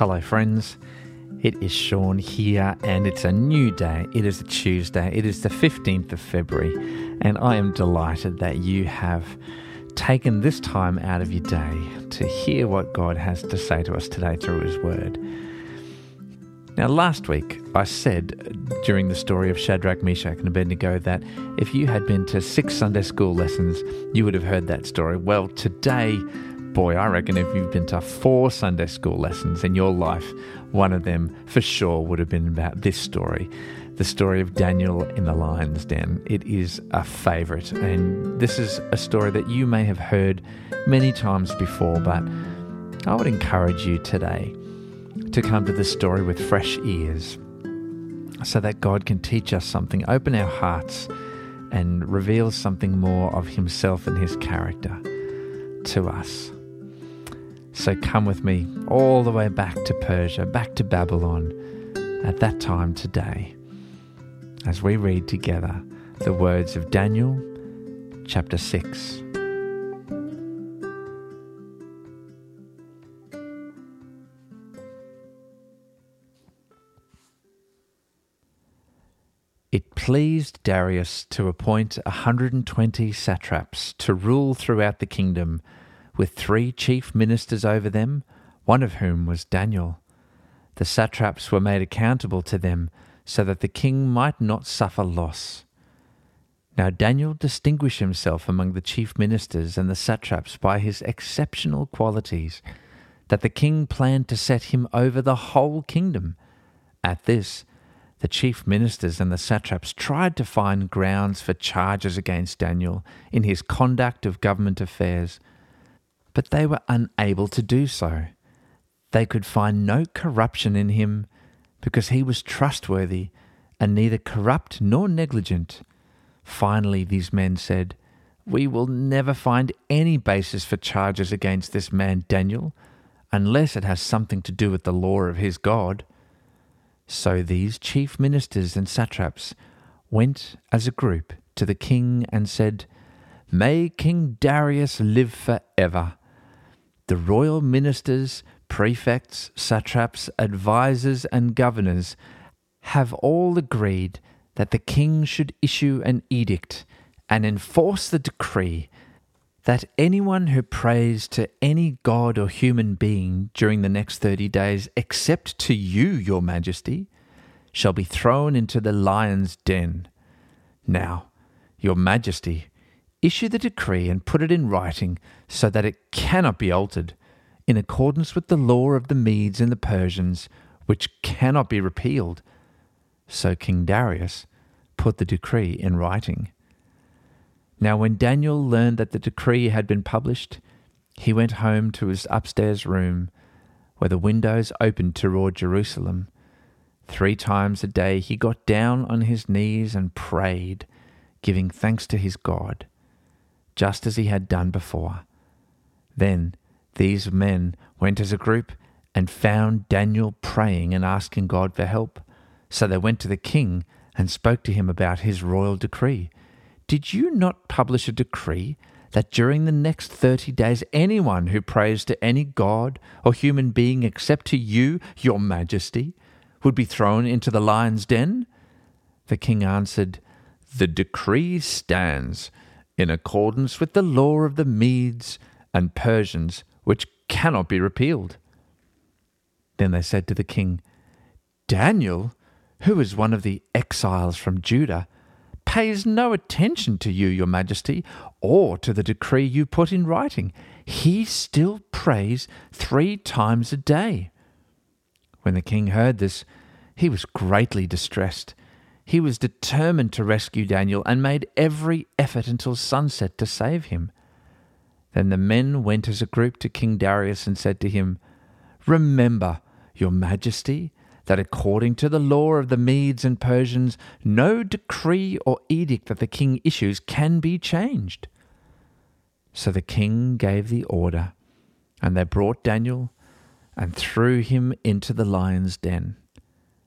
Hello, friends. It is Sean here, and it's a new day. It is a Tuesday. It is the 15th of February, and I am delighted that you have taken this time out of your day to hear what God has to say to us today through His Word. Now, last week I said during the story of Shadrach, Meshach, and Abednego that if you had been to six Sunday school lessons, you would have heard that story. Well, today, boy, I reckon if you've been to four Sunday school lessons in your life, one of them for sure would have been about this story the story of Daniel in the lion's den. It is a favourite, and this is a story that you may have heard many times before, but I would encourage you today to come to this story with fresh ears so that God can teach us something, open our hearts, and reveal something more of Himself and His character to us. So come with me all the way back to Persia, back to Babylon, at that time today, as we read together the words of Daniel chapter 6. It pleased Darius to appoint a 120 satraps to rule throughout the kingdom, with three chief ministers over them, one of whom was Daniel. The satraps were made accountable to them, so that the king might not suffer loss. Now Daniel distinguished himself among the chief ministers and the satraps by his exceptional qualities, that the king planned to set him over the whole kingdom. At this, the chief ministers and the satraps tried to find grounds for charges against Daniel in his conduct of government affairs, but they were unable to do so. They could find no corruption in him because he was trustworthy and neither corrupt nor negligent. Finally, these men said, We will never find any basis for charges against this man Daniel unless it has something to do with the law of his God. So these chief ministers and satraps went as a group to the king and said, May King Darius live for ever. The royal ministers, prefects, satraps, advisers, and governors have all agreed that the king should issue an edict and enforce the decree that anyone who prays to any god or human being during the next thirty days, except to you, your majesty, shall be thrown into the lion's den. Now, your majesty, issue the decree and put it in writing so that it cannot be altered, in accordance with the law of the Medes and the Persians, which cannot be repealed. So King Darius put the decree in writing. Now, when Daniel learned that the decree had been published, he went home to his upstairs room, where the windows opened toward Jerusalem. Three times a day he got down on his knees and prayed, giving thanks to his God, just as he had done before. Then these men went as a group and found Daniel praying and asking God for help. So they went to the king and spoke to him about his royal decree. Did you not publish a decree that during the next thirty days anyone who prays to any god or human being except to you, your majesty, would be thrown into the lion's den? The king answered, The decree stands in accordance with the law of the Medes and Persians, which cannot be repealed. Then they said to the king, Daniel, who is one of the exiles from Judah, pays no attention to you, your majesty, or to the decree you put in writing. He still prays three times a day. When the king heard this, he was greatly distressed. He was determined to rescue Daniel and made every effort until sunset to save him. Then the men went as a group to King Darius and said to him, Remember, your majesty, that according to the law of the Medes and Persians, no decree or edict that the king issues can be changed. So the king gave the order, and they brought Daniel and threw him into the lion's den.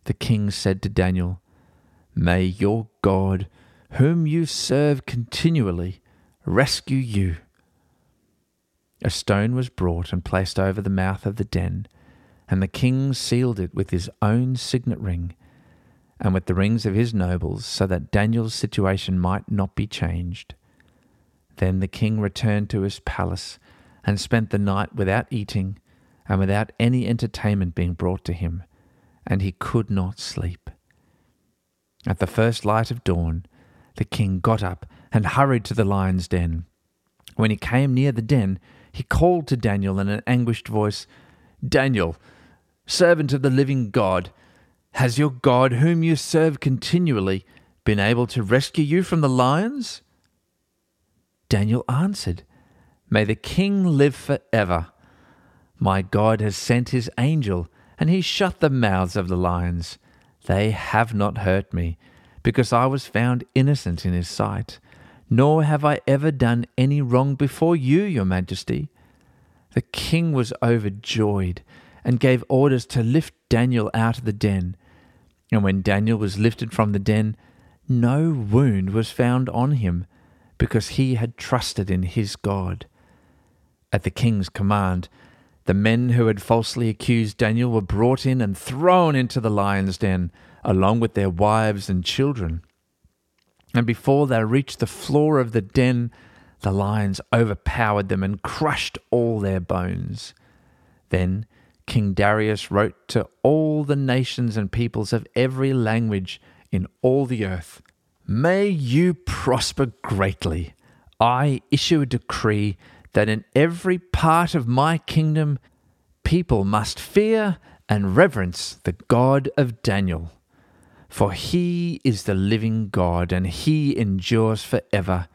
The king said to Daniel, May your God, whom you serve continually, rescue you. A stone was brought and placed over the mouth of the den And the king sealed it with his own signet ring and with the rings of his nobles, so that Daniel's situation might not be changed. Then the king returned to his palace and spent the night without eating and without any entertainment being brought to him, and he could not sleep. At the first light of dawn, the king got up and hurried to the lion's den. When he came near the den, he called to Daniel in an anguished voice, Daniel, servant of the living God, has your God, whom you serve continually, been able to rescue you from the lions? Daniel answered, May the king live for ever. My God has sent his angel, and he shut the mouths of the lions. They have not hurt me, because I was found innocent in his sight. Nor have I ever done any wrong before you, your majesty. The king was overjoyed and gave orders to lift Daniel out of the den. And when Daniel was lifted from the den, no wound was found on him, because he had trusted in his God. At the king's command, the men who had falsely accused Daniel were brought in and thrown into the lion's den, along with their wives and children. And before they reached the floor of the den, the lions overpowered them and crushed all their bones. Then King Darius wrote to all the nations and peoples of every language in all the earth May you prosper greatly. I issue a decree that in every part of my kingdom people must fear and reverence the God of Daniel. For he is the living God, and he endures forever.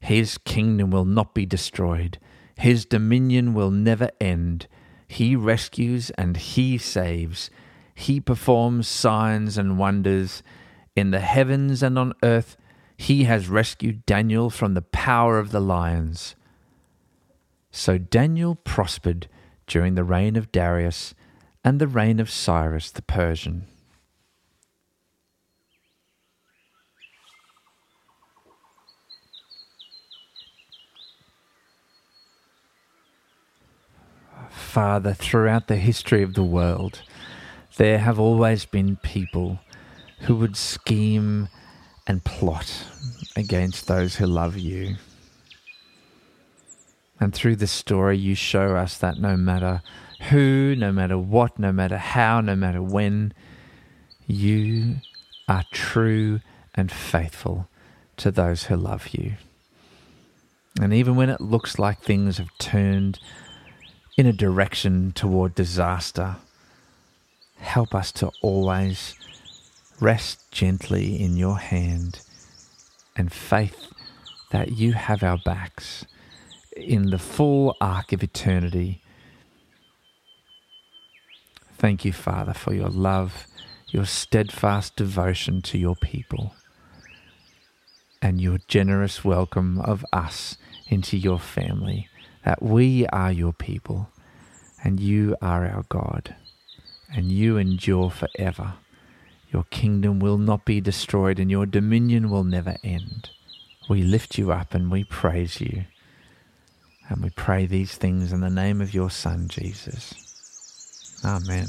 His kingdom will not be destroyed, his dominion will never end. He rescues and He saves. He performs signs and wonders. In the heavens and on earth, He has rescued Daniel from the power of the lions. So Daniel prospered during the reign of Darius and the reign of Cyrus the Persian. Father, throughout the history of the world, there have always been people who would scheme and plot against those who love you. And through this story, you show us that no matter who, no matter what, no matter how, no matter when, you are true and faithful to those who love you. And even when it looks like things have turned in a direction toward disaster. Help us to always rest gently in your hand and faith that you have our backs in the full arc of eternity. Thank you, Father, for your love, your steadfast devotion to your people, and your generous welcome of us into your family that we are your people and you are our God, and you endure forever. Your kingdom will not be destroyed, and your dominion will never end. We lift you up and we praise you. And we pray these things in the name of your Son, Jesus. Amen.